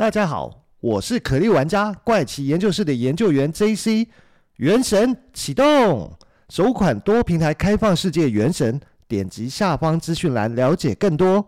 大家好，我是可莉玩家怪奇研究室的研究员 JC。原神启动，首款多平台开放世界原神，点击下方资讯栏了解更多。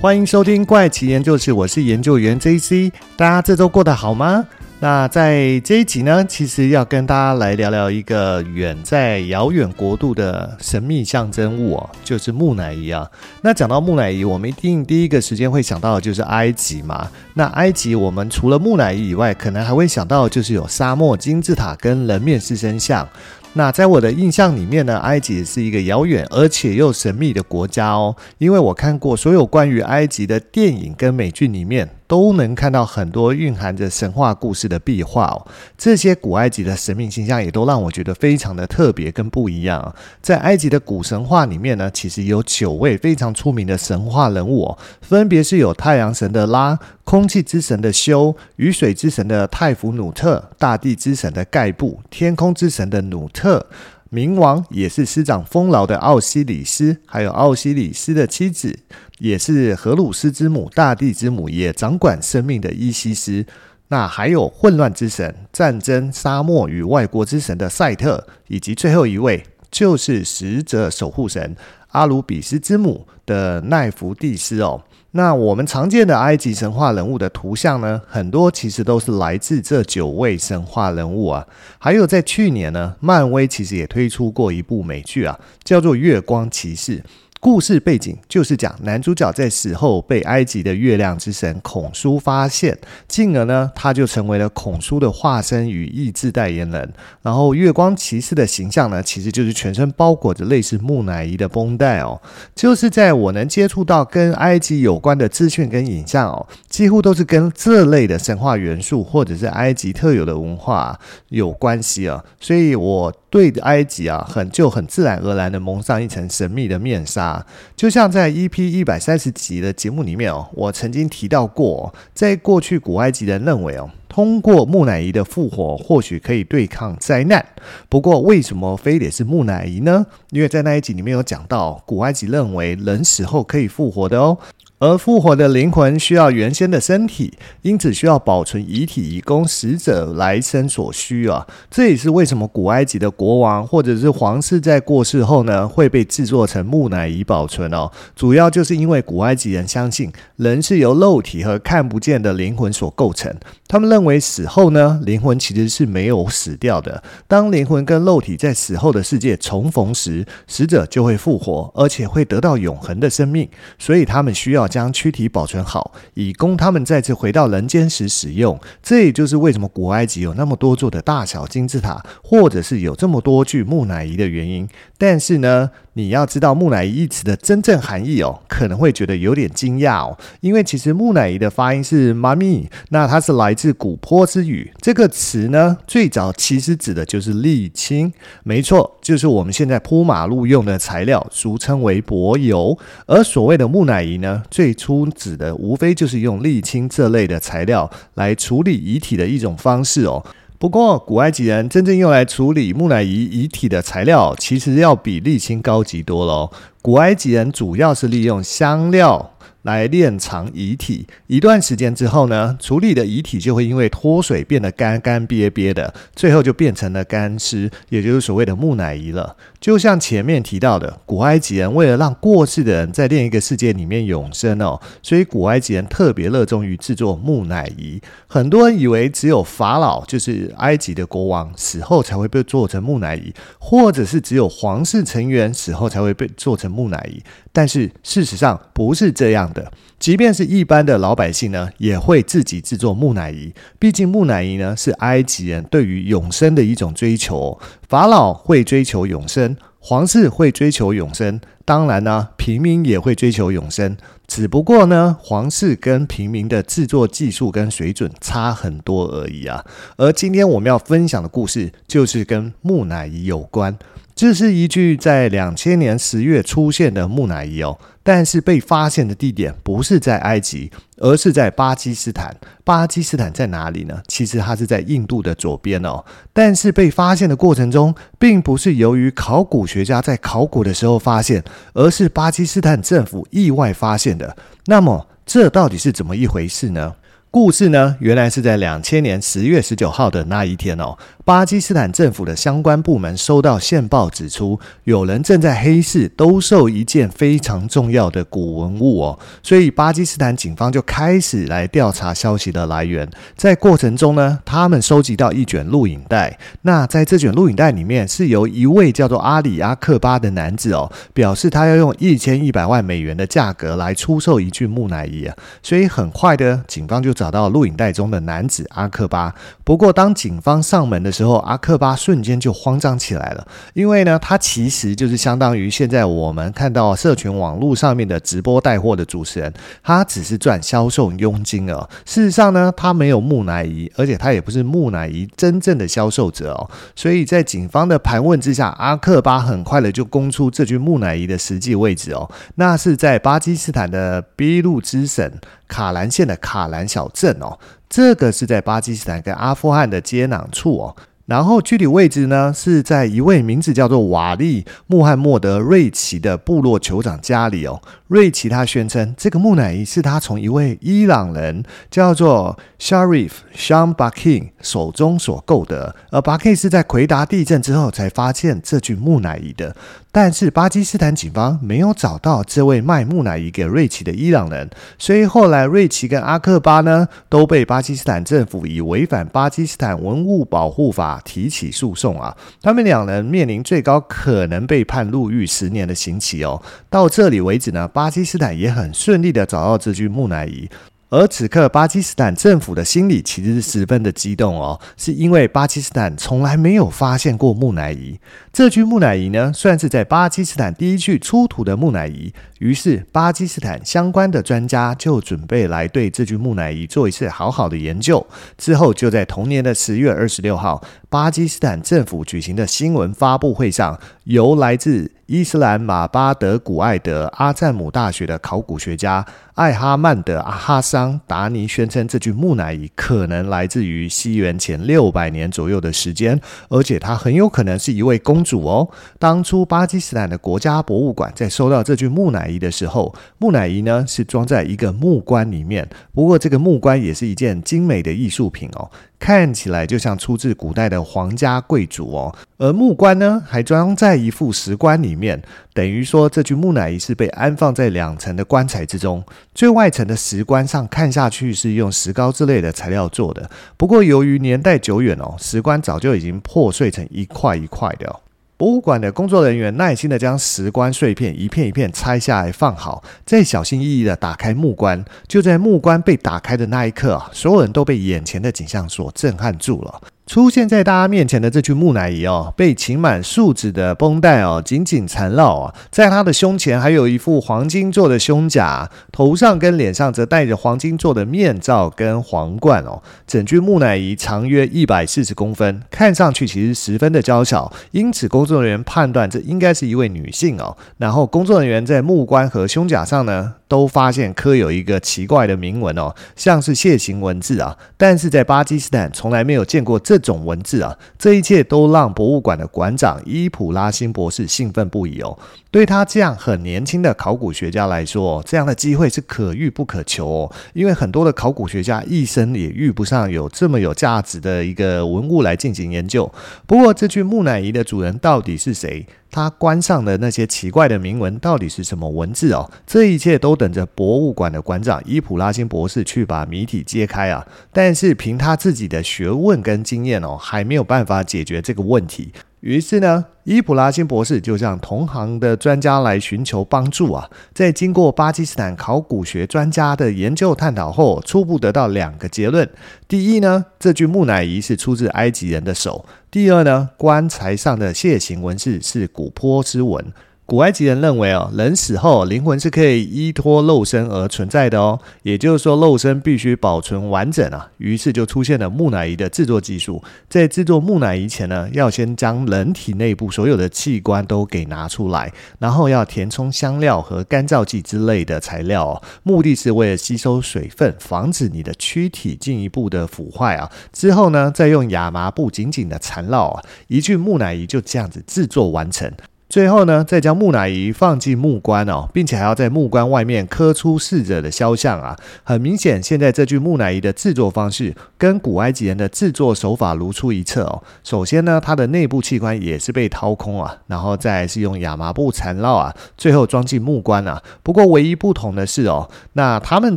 欢迎收听怪奇研究室，我是研究员 JC。大家这周过得好吗？那在这一集呢，其实要跟大家来聊聊一个远在遥远国度的神秘象征物哦，就是木乃伊啊。那讲到木乃伊，我们一定第一个时间会想到的就是埃及嘛。那埃及，我们除了木乃伊以外，可能还会想到就是有沙漠金字塔跟人面狮身像。那在我的印象里面呢，埃及是一个遥远而且又神秘的国家哦，因为我看过所有关于埃及的电影跟美剧里面。都能看到很多蕴含着神话故事的壁画哦，这些古埃及的神秘形象也都让我觉得非常的特别跟不一样。在埃及的古神话里面呢，其实有九位非常出名的神话人物，分别是有太阳神的拉、空气之神的修、雨水之神的泰弗努特、大地之神的盖布、天空之神的努特。冥王也是施展丰饶的奥西里斯，还有奥西里斯的妻子，也是荷鲁斯之母、大地之母，也掌管生命的伊西斯。那还有混乱之神、战争、沙漠与外国之神的赛特，以及最后一位就是死者守护神阿鲁比斯之母的奈芙蒂斯哦。那我们常见的埃及神话人物的图像呢，很多其实都是来自这九位神话人物啊。还有在去年呢，漫威其实也推出过一部美剧啊，叫做《月光骑士》。故事背景就是讲男主角在死后被埃及的月亮之神孔苏发现，进而呢，他就成为了孔苏的化身与意志代言人。然后月光骑士的形象呢，其实就是全身包裹着类似木乃伊的绷带哦。就是在我能接触到跟埃及有关的资讯跟影像哦，几乎都是跟这类的神话元素或者是埃及特有的文化有关系啊。所以我。对埃及啊，很就很自然而然的蒙上一层神秘的面纱，就像在 EP 一百三十集的节目里面哦，我曾经提到过，在过去古埃及人认为哦，通过木乃伊的复活或许可以对抗灾难。不过为什么非得是木乃伊呢？因为在那一集里面有讲到，古埃及认为人死后可以复活的哦。而复活的灵魂需要原先的身体，因此需要保存遗体以供死者来生所需啊。这也是为什么古埃及的国王或者是皇室在过世后呢，会被制作成木乃伊保存哦。主要就是因为古埃及人相信人是由肉体和看不见的灵魂所构成，他们认为死后呢，灵魂其实是没有死掉的。当灵魂跟肉体在死后的世界重逢时，死者就会复活，而且会得到永恒的生命。所以他们需要。将躯体保存好，以供他们再次回到人间时使用。这也就是为什么古埃及有那么多座的大小金字塔，或者是有这么多具木乃伊的原因。但是呢，你要知道木乃伊一词的真正含义哦，可能会觉得有点惊讶哦，因为其实木乃伊的发音是 mummy，那它是来自古波斯语。这个词呢，最早其实指的就是沥青，没错，就是我们现在铺马路用的材料，俗称为柏油。而所谓的木乃伊呢，最初指的无非就是用沥青这类的材料来处理遗体的一种方式哦。不过，古埃及人真正用来处理木乃伊遗体的材料，其实要比沥青高级多了。古埃及人主要是利用香料。来炼藏遗体，一段时间之后呢，处理的遗体就会因为脱水变得干干瘪瘪的，最后就变成了干尸，也就是所谓的木乃伊了。就像前面提到的，古埃及人为了让过世的人在另一个世界里面永生哦，所以古埃及人特别热衷于制作木乃伊。很多人以为只有法老，就是埃及的国王死后才会被做成木乃伊，或者是只有皇室成员死后才会被做成木乃伊。但是事实上不是这这样的，即便是一般的老百姓呢，也会自己制作木乃伊。毕竟木乃伊呢，是埃及人对于永生的一种追求。法老会追求永生，皇室会追求永生，当然呢，平民也会追求永生。只不过呢，皇室跟平民的制作技术跟水准差很多而已啊。而今天我们要分享的故事，就是跟木乃伊有关。这是一具在两千年十月出现的木乃伊哦。但是被发现的地点不是在埃及，而是在巴基斯坦。巴基斯坦在哪里呢？其实它是在印度的左边哦。但是被发现的过程中，并不是由于考古学家在考古的时候发现，而是巴基斯坦政府意外发现的。那么，这到底是怎么一回事呢？故事呢，原来是在两千年十月十九号的那一天哦。巴基斯坦政府的相关部门收到线报，指出有人正在黑市兜售一件非常重要的古文物哦，所以巴基斯坦警方就开始来调查消息的来源。在过程中呢，他们收集到一卷录影带。那在这卷录影带里面，是由一位叫做阿里阿克巴的男子哦，表示他要用一千一百万美元的价格来出售一具木乃伊啊。所以很快的，警方就找到录影带中的男子阿克巴。不过当警方上门的时，之后，阿克巴瞬间就慌张起来了，因为呢，他其实就是相当于现在我们看到社群网络上面的直播带货的主持人，他只是赚销售佣金哦。事实上呢，他没有木乃伊，而且他也不是木乃伊真正的销售者哦。所以在警方的盘问之下，阿克巴很快的就供出这具木乃伊的实际位置哦，那是在巴基斯坦的俾路支省卡兰县的卡兰小镇哦。这个是在巴基斯坦跟阿富汗的接壤处哦。然后具体位置呢，是在一位名字叫做瓦利穆罕默德瑞奇的部落酋长家里哦。瑞奇他宣称，这个木乃伊是他从一位伊朗人叫做 Sharif Sham Bakin 手中所购得，而 Bakin 是在奎达地震之后才发现这具木乃伊的。但是巴基斯坦警方没有找到这位卖木乃伊给瑞奇的伊朗人，所以后来瑞奇跟阿克巴呢都被巴基斯坦政府以违反巴基斯坦文物保护法提起诉讼啊。他们两人面临最高可能被判入狱十年的刑期哦。到这里为止呢，巴基斯坦也很顺利的找到这具木乃伊。而此刻，巴基斯坦政府的心里其实是十分的激动哦，是因为巴基斯坦从来没有发现过木乃伊。这具木乃伊呢，算是在巴基斯坦第一具出土的木乃伊。于是，巴基斯坦相关的专家就准备来对这具木乃伊做一次好好的研究。之后，就在同年的十月二十六号，巴基斯坦政府举行的新闻发布会上，由来自伊斯兰马巴德古艾德阿赞姆大学的考古学家艾哈曼德阿哈桑达尼宣称，这具木乃伊可能来自于西元前六百年左右的时间，而且它很有可能是一位公主哦。当初巴基斯坦的国家博物馆在收到这具木乃伊的时候，木乃伊呢是装在一个木棺里面，不过这个木棺也是一件精美的艺术品哦。看起来就像出自古代的皇家贵族哦，而木棺呢还装在一副石棺里面，等于说这具木乃伊是被安放在两层的棺材之中。最外层的石棺上看下去是用石膏之类的材料做的，不过由于年代久远哦，石棺早就已经破碎成一块一块的。博物馆的工作人员耐心地将石棺碎片一片一片拆下来放好，再小心翼翼地打开木棺。就在木棺被打开的那一刻，所有人都被眼前的景象所震撼住了。出现在大家面前的这具木乃伊哦，被绑满树脂的绷带哦紧紧缠绕啊，在他的胸前还有一副黄金做的胸甲，头上跟脸上则戴着黄金做的面罩跟皇冠哦。整具木乃伊长约一百四十公分，看上去其实十分的娇小，因此工作人员判断这应该是一位女性哦。然后工作人员在木棺和胸甲上呢，都发现刻有一个奇怪的铭文哦，像是楔形文字啊，但是在巴基斯坦从来没有见过这种文字啊。这一切都让博物馆的馆长伊普拉辛博士兴奋不已哦。对他这样很年轻的考古学家来说，这样的机会是可遇不可求哦。因为很多的考古学家一生也遇不上有这么有价值的一个文物来进行研究。不过，这具木乃伊的主人到底是谁？他棺上的那些奇怪的铭文到底是什么文字哦？这一切都等着博物馆的馆长伊普拉辛博士去把谜题揭开啊！但是凭他自己的学问跟经验哦，还没有办法解决这个问题。于是呢，伊普拉辛博士就向同行的专家来寻求帮助啊。在经过巴基斯坦考古学专家的研究探讨后，初步得到两个结论：第一呢，这具木乃伊是出自埃及人的手；第二呢，棺材上的楔形文字是古波斯文。古埃及人认为哦，人死后灵魂是可以依托肉身而存在的哦，也就是说肉身必须保存完整啊。于是就出现了木乃伊的制作技术。在制作木乃伊前呢，要先将人体内部所有的器官都给拿出来，然后要填充香料和干燥剂之类的材料，目的是为了吸收水分，防止你的躯体进一步的腐坏啊。之后呢，再用亚麻布紧紧的缠绕啊，一具木乃伊就这样子制作完成。最后呢，再将木乃伊放进木棺哦，并且还要在木棺外面刻出逝者的肖像啊。很明显，现在这具木乃伊的制作方式跟古埃及人的制作手法如出一辙哦。首先呢，它的内部器官也是被掏空啊，然后再是用亚麻布缠绕啊，最后装进木棺啊。不过唯一不同的是哦，那他们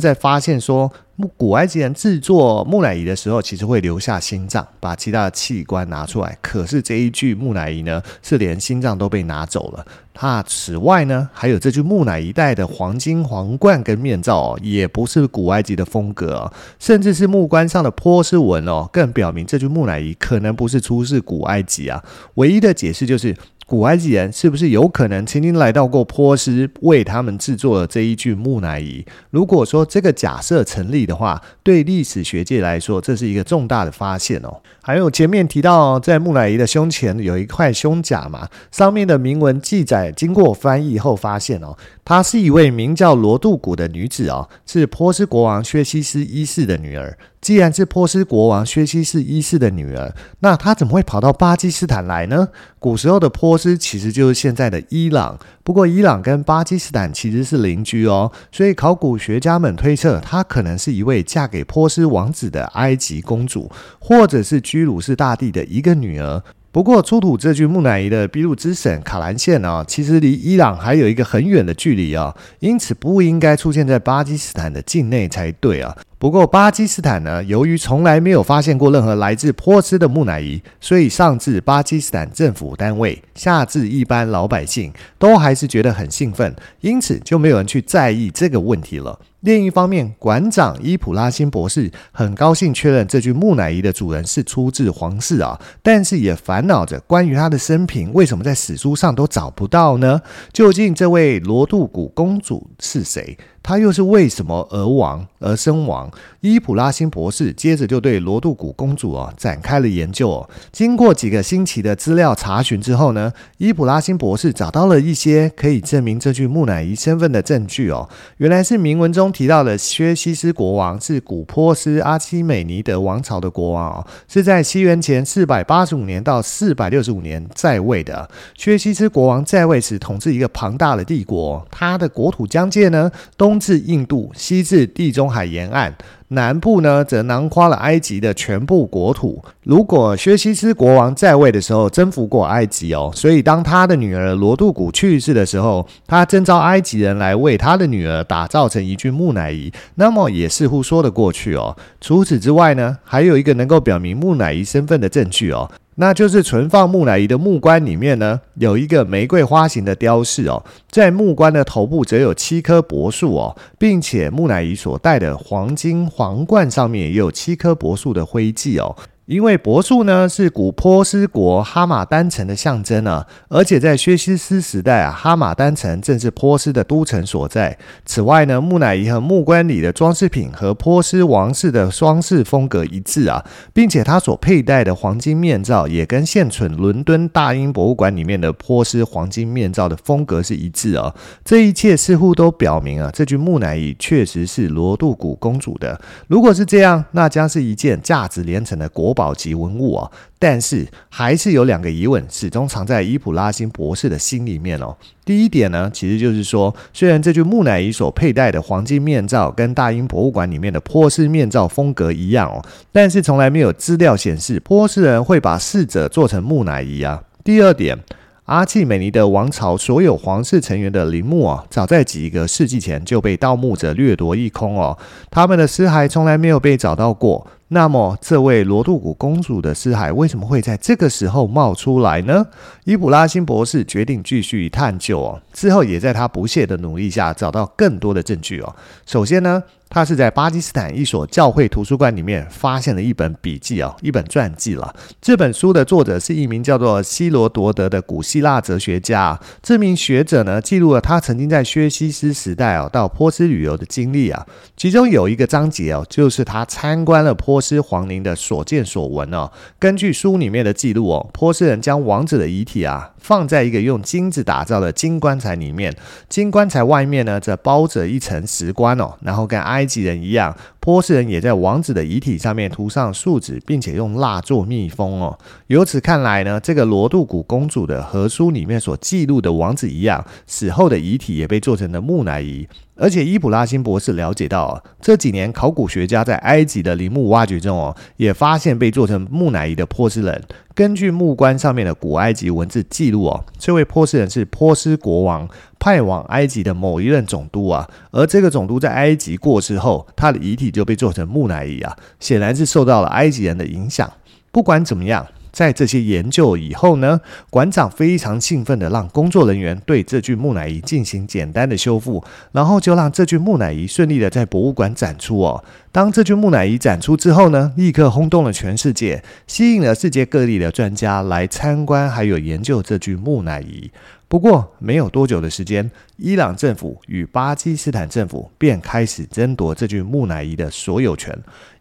在发现说。古埃及人制作木乃伊的时候，其实会留下心脏，把其他的器官拿出来。可是这一具木乃伊呢，是连心脏都被拿走了。那此外呢，还有这具木乃伊戴的黄金皇冠跟面罩哦，也不是古埃及的风格哦，甚至是木棺上的波斯纹哦，更表明这具木乃伊可能不是出自古埃及啊。唯一的解释就是。古埃及人是不是有可能曾经来到过波斯，为他们制作了这一具木乃伊？如果说这个假设成立的话，对历史学界来说，这是一个重大的发现哦。还有前面提到，在木乃伊的胸前有一块胸甲嘛，上面的铭文记载，经过翻译后发现哦，她是一位名叫罗杜古的女子哦，是波斯国王薛西斯一世的女儿。既然是波斯国王薛西斯一世的女儿，那她怎么会跑到巴基斯坦来呢？古时候的波斯其实就是现在的伊朗，不过伊朗跟巴基斯坦其实是邻居哦，所以考古学家们推测，她可能是一位嫁给波斯王子的埃及公主，或者是居鲁士大帝的一个女儿。不过，出土这具木乃伊的俾路之省卡兰县啊，其实离伊朗还有一个很远的距离啊，因此不应该出现在巴基斯坦的境内才对啊。不过，巴基斯坦呢，由于从来没有发现过任何来自波斯的木乃伊，所以上至巴基斯坦政府单位，下至一般老百姓，都还是觉得很兴奋，因此就没有人去在意这个问题了。另一方面，馆长伊普拉辛博士很高兴确认这具木乃伊的主人是出自皇室啊，但是也烦恼着关于他的生平，为什么在史书上都找不到呢？究竟这位罗杜古公主是谁？他又是为什么而亡而身亡？伊普拉辛博士接着就对罗杜古公主啊展开了研究。经过几个星期的资料查询之后呢，伊普拉辛博士找到了一些可以证明这具木乃伊身份的证据哦。原来是铭文中提到的薛西斯国王是古波斯阿基美尼德王朝的国王哦，是在西元前四百八十五年到四百六十五年在位的。薛西斯国王在位时统治一个庞大的帝国，他的国土疆界呢东。东至印度，西至地中海沿岸，南部呢则囊括了埃及的全部国土。如果薛西斯国王在位的时候征服过埃及哦，所以当他的女儿罗杜古去世的时候，他征召埃及人来为他的女儿打造成一具木乃伊，那么也似乎说得过去哦。除此之外呢，还有一个能够表明木乃伊身份的证据哦。那就是存放木乃伊的木棺里面呢，有一个玫瑰花形的雕饰哦，在木棺的头部则有七棵柏树哦，并且木乃伊所戴的黄金皇冠上面也有七棵柏树的徽记哦。因为柏树呢是古波斯国哈马丹城的象征呢，而且在薛西斯时代啊，哈马丹城正是波斯的都城所在。此外呢，木乃伊和木棺里的装饰品和波斯王室的装饰风格一致啊，并且他所佩戴的黄金面罩也跟现存伦敦大英博物馆里面的波斯黄金面罩的风格是一致啊。这一切似乎都表明啊，这具木乃伊确实是罗杜古公主的。如果是这样，那将是一件价值连城的国宝级文物啊，但是还是有两个疑问始终藏在伊普拉辛博士的心里面哦。第一点呢，其实就是说，虽然这具木乃伊所佩戴的黄金面罩跟大英博物馆里面的波斯面罩风格一样哦，但是从来没有资料显示波斯人会把逝者做成木乃伊啊。第二点。阿契美尼德王朝所有皇室成员的陵墓啊，早在几个世纪前就被盗墓者掠夺一空哦。他们的尸骸从来没有被找到过。那么，这位罗杜古公主的尸骸为什么会在这个时候冒出来呢？伊普拉辛博士决定继续探究哦。之后，也在他不懈的努力下找到更多的证据哦。首先呢。他是在巴基斯坦一所教会图书馆里面发现了一本笔记啊，一本传记了。这本书的作者是一名叫做希罗多德的古希腊哲学家。这名学者呢，记录了他曾经在薛西斯时代啊到波斯旅游的经历啊。其中有一个章节哦，就是他参观了波斯皇陵的所见所闻哦。根据书里面的记录哦，波斯人将王子的遗体啊放在一个用金子打造的金棺材里面，金棺材外面呢则包着一层石棺哦，然后跟埃埃及人一样，波斯人也在王子的遗体上面涂上树脂，并且用蜡做密封哦。由此看来呢，这个罗杜古公主的和书里面所记录的王子一样，死后的遗体也被做成了木乃伊。而且伊普拉辛博士了解到，这几年考古学家在埃及的陵墓挖掘中哦，也发现被做成木乃伊的波斯人。根据木棺上面的古埃及文字记录哦，这位波斯人是波斯国王派往埃及的某一任总督啊。而这个总督在埃及过世后，他的遗体就被做成木乃伊啊，显然是受到了埃及人的影响。不管怎么样。在这些研究以后呢，馆长非常兴奋地让工作人员对这具木乃伊进行简单的修复，然后就让这具木乃伊顺利的在博物馆展出哦。当这具木乃伊展出之后呢，立刻轰动了全世界，吸引了世界各地的专家来参观，还有研究这具木乃伊。不过没有多久的时间，伊朗政府与巴基斯坦政府便开始争夺这具木乃伊的所有权。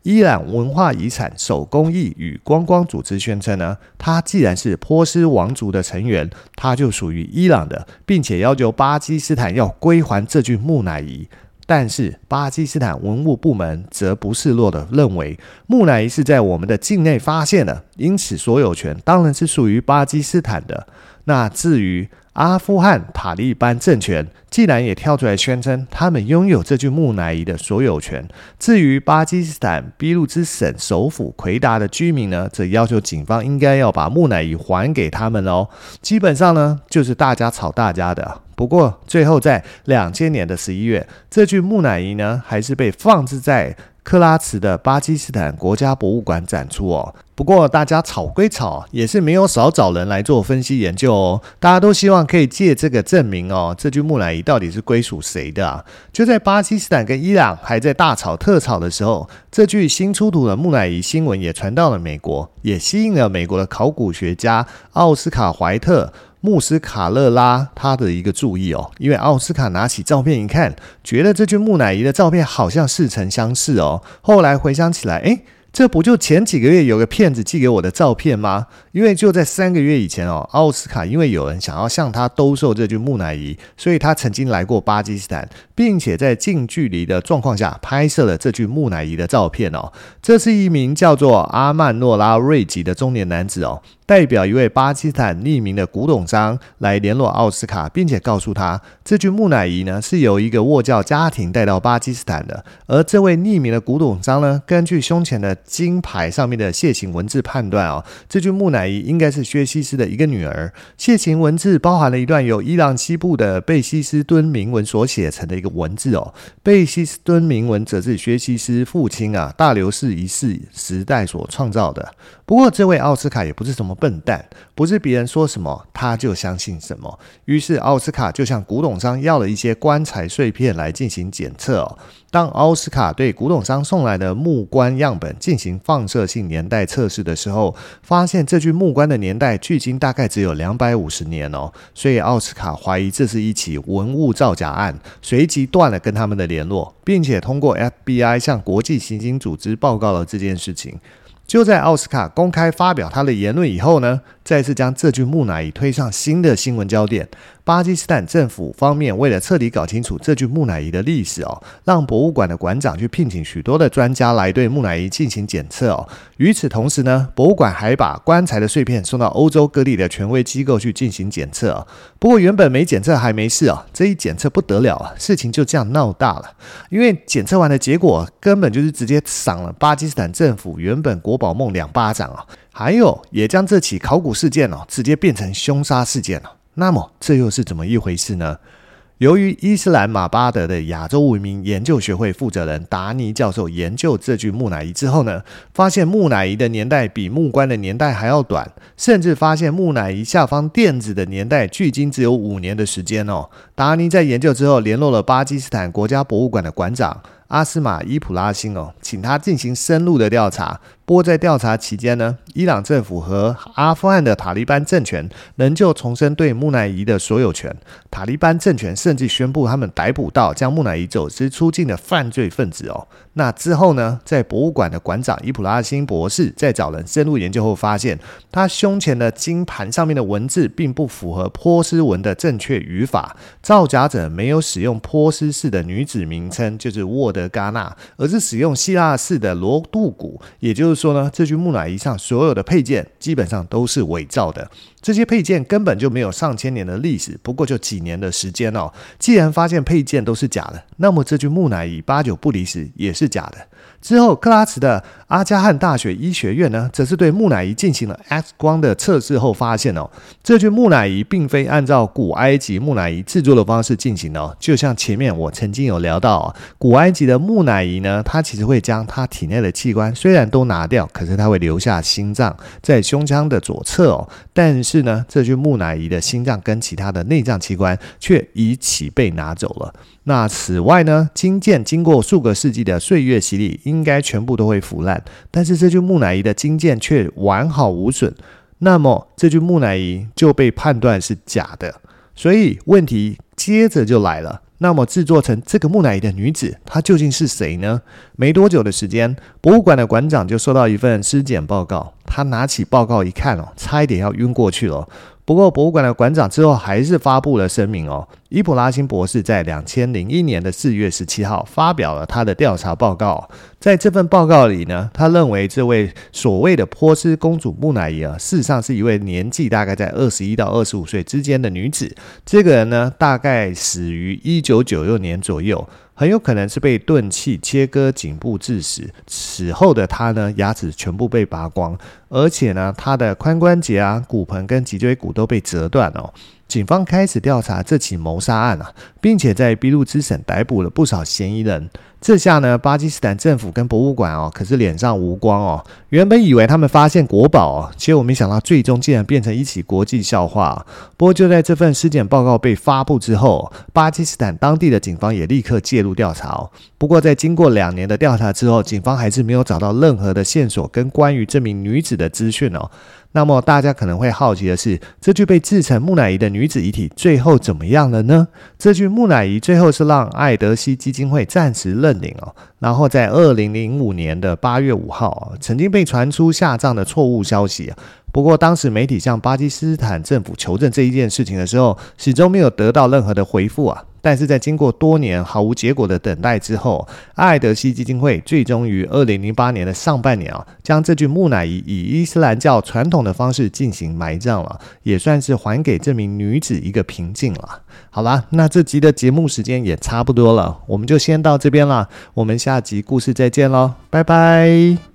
伊朗文化遗产手工艺与观光组织宣称呢，它既然是波斯王族的成员，它就属于伊朗的，并且要求巴基斯坦要归还这具木乃伊。但是巴基斯坦文物部门则不示弱地认为，木乃伊是在我们的境内发现的，因此所有权当然是属于巴基斯坦的。那至于阿富汗塔利班政权，既然也跳出来宣称他们拥有这具木乃伊的所有权，至于巴基斯坦俾路支省首府奎达的居民呢，则要求警方应该要把木乃伊还给他们哦。基本上呢，就是大家吵大家的。不过最后在两千年的十一月，这具木乃伊呢，还是被放置在克拉茨的巴基斯坦国家博物馆展出哦。不过大家吵归吵，也是没有少找人来做分析研究哦。大家都希望可以借这个证明哦，这具木乃伊到底是归属谁的啊？就在巴基斯坦跟伊朗还在大吵特吵的时候，这具新出土的木乃伊新闻也传到了美国，也吸引了美国的考古学家奥斯卡怀特穆斯卡勒拉他的一个注意哦。因为奥斯卡拿起照片一看，觉得这具木乃伊的照片好像似曾相识哦。后来回想起来，诶。这不就前几个月有个骗子寄给我的照片吗？因为就在三个月以前哦，奥斯卡因为有人想要向他兜售这具木乃伊，所以他曾经来过巴基斯坦，并且在近距离的状况下拍摄了这具木乃伊的照片哦。这是一名叫做阿曼诺拉瑞吉的中年男子哦。代表一位巴基斯坦匿名的古董商来联络奥斯卡，并且告诉他，这具木乃伊呢是由一个卧教家庭带到巴基斯坦的。而这位匿名的古董商呢，根据胸前的金牌上面的楔形文字判断哦，这具木乃伊应该是薛西斯的一个女儿。楔形文字包含了一段由伊朗西部的贝西斯敦铭文所写成的一个文字哦。贝西斯敦铭文则是薛西斯父亲啊大流士一世时代所创造的。不过，这位奥斯卡也不是什么笨蛋，不是别人说什么他就相信什么。于是，奥斯卡就向古董商要了一些棺材碎片来进行检测哦。当奥斯卡对古董商送来的木棺样本进行放射性年代测试的时候，发现这具木棺的年代距今大概只有两百五十年哦。所以，奥斯卡怀疑这是一起文物造假案，随即断了跟他们的联络，并且通过 FBI 向国际刑警组织报告了这件事情。就在奥斯卡公开发表他的言论以后呢，再次将这具木乃伊推上新的新闻焦点。巴基斯坦政府方面为了彻底搞清楚这具木乃伊的历史哦，让博物馆的馆长去聘请许多的专家来对木乃伊进行检测哦。与此同时呢，博物馆还把棺材的碎片送到欧洲各地的权威机构去进行检测哦。不过原本没检测还没事哦，这一检测不得了啊，事情就这样闹大了。因为检测完的结果根本就是直接赏了巴基斯坦政府原本国宝梦两巴掌啊，还有也将这起考古事件哦直接变成凶杀事件了。那么这又是怎么一回事呢？由于伊斯兰马巴德的亚洲文明研究学会负责人达尼教授研究这具木乃伊之后呢，发现木乃伊的年代比木棺的年代还要短，甚至发现木乃伊下方垫子的年代距今只有五年的时间哦。达尼在研究之后联络了巴基斯坦国家博物馆的馆长。阿斯马伊普拉辛哦，请他进行深入的调查。不过在调查期间呢，伊朗政府和阿富汗的塔利班政权仍旧重申对木乃伊的所有权。塔利班政权甚至宣布他们逮捕到将木乃伊走私出境的犯罪分子哦。那之后呢，在博物馆的馆长伊普拉辛博士在找人深入研究后发现，他胸前的金盘上面的文字并不符合波斯文的正确语法，造假者没有使用波斯式的女子名称，就是沃德嘎纳，而是使用希腊式的罗杜古，也就。说呢，这具木乃伊上所有的配件基本上都是伪造的，这些配件根本就没有上千年的历史，不过就几年的时间哦。既然发现配件都是假的，那么这具木乃伊八九不离十也是假的。之后，克拉茨的阿加汗大学医学院呢，则是对木乃伊进行了 X 光的测试后发现哦，这具木乃伊并非按照古埃及木乃伊制作的方式进行的哦。就像前面我曾经有聊到哦，古埃及的木乃伊呢，它其实会将它体内的器官虽然都拿掉，可是它会留下心脏在胸腔的左侧哦。但是是呢，这具木乃伊的心脏跟其他的内脏器官却一起被拿走了。那此外呢，金剑经过数个世纪的岁月洗礼，应该全部都会腐烂，但是这具木乃伊的金剑却完好无损，那么这具木乃伊就被判断是假的。所以问题接着就来了，那么制作成这个木乃伊的女子，她究竟是谁呢？没多久的时间，博物馆的馆长就收到一份尸检报告，他拿起报告一看哦，差一点要晕过去了。不过，博物馆的馆长之后还是发布了声明哦。伊普拉辛博士在两千零一年的四月十七号发表了他的调查报告。在这份报告里呢，他认为这位所谓的波斯公主木乃伊啊，事实上是一位年纪大概在二十一到二十五岁之间的女子。这个人呢，大概死于一九九六年左右。很有可能是被钝器切割颈部致死。死后的他呢，牙齿全部被拔光，而且呢，他的髋关节啊、骨盆跟脊椎骨都被折断哦。警方开始调查这起谋杀案啊，并且在俾路支省逮捕了不少嫌疑人。这下呢，巴基斯坦政府跟博物馆哦，可是脸上无光哦。原本以为他们发现国宝哦，结果没想到最终竟然变成一起国际笑话。不过就在这份尸检报告被发布之后，巴基斯坦当地的警方也立刻介入调查哦。不过在经过两年的调查之后，警方还是没有找到任何的线索跟关于这名女子的资讯哦。那么大家可能会好奇的是，这具被制成木乃伊的女子遗体最后怎么样了呢？这具木乃伊最后是让爱德希基金会暂时认领哦，然后在二零零五年的八月五号，曾经被传出下葬的错误消息。不过，当时媒体向巴基斯坦政府求证这一件事情的时候，始终没有得到任何的回复啊。但是在经过多年毫无结果的等待之后，爱德希基金会最终于二零零八年的上半年啊，将这具木乃伊以伊斯兰教传统的方式进行埋葬了，也算是还给这名女子一个平静了。好啦，那这集的节目时间也差不多了，我们就先到这边了，我们下集故事再见喽，拜拜。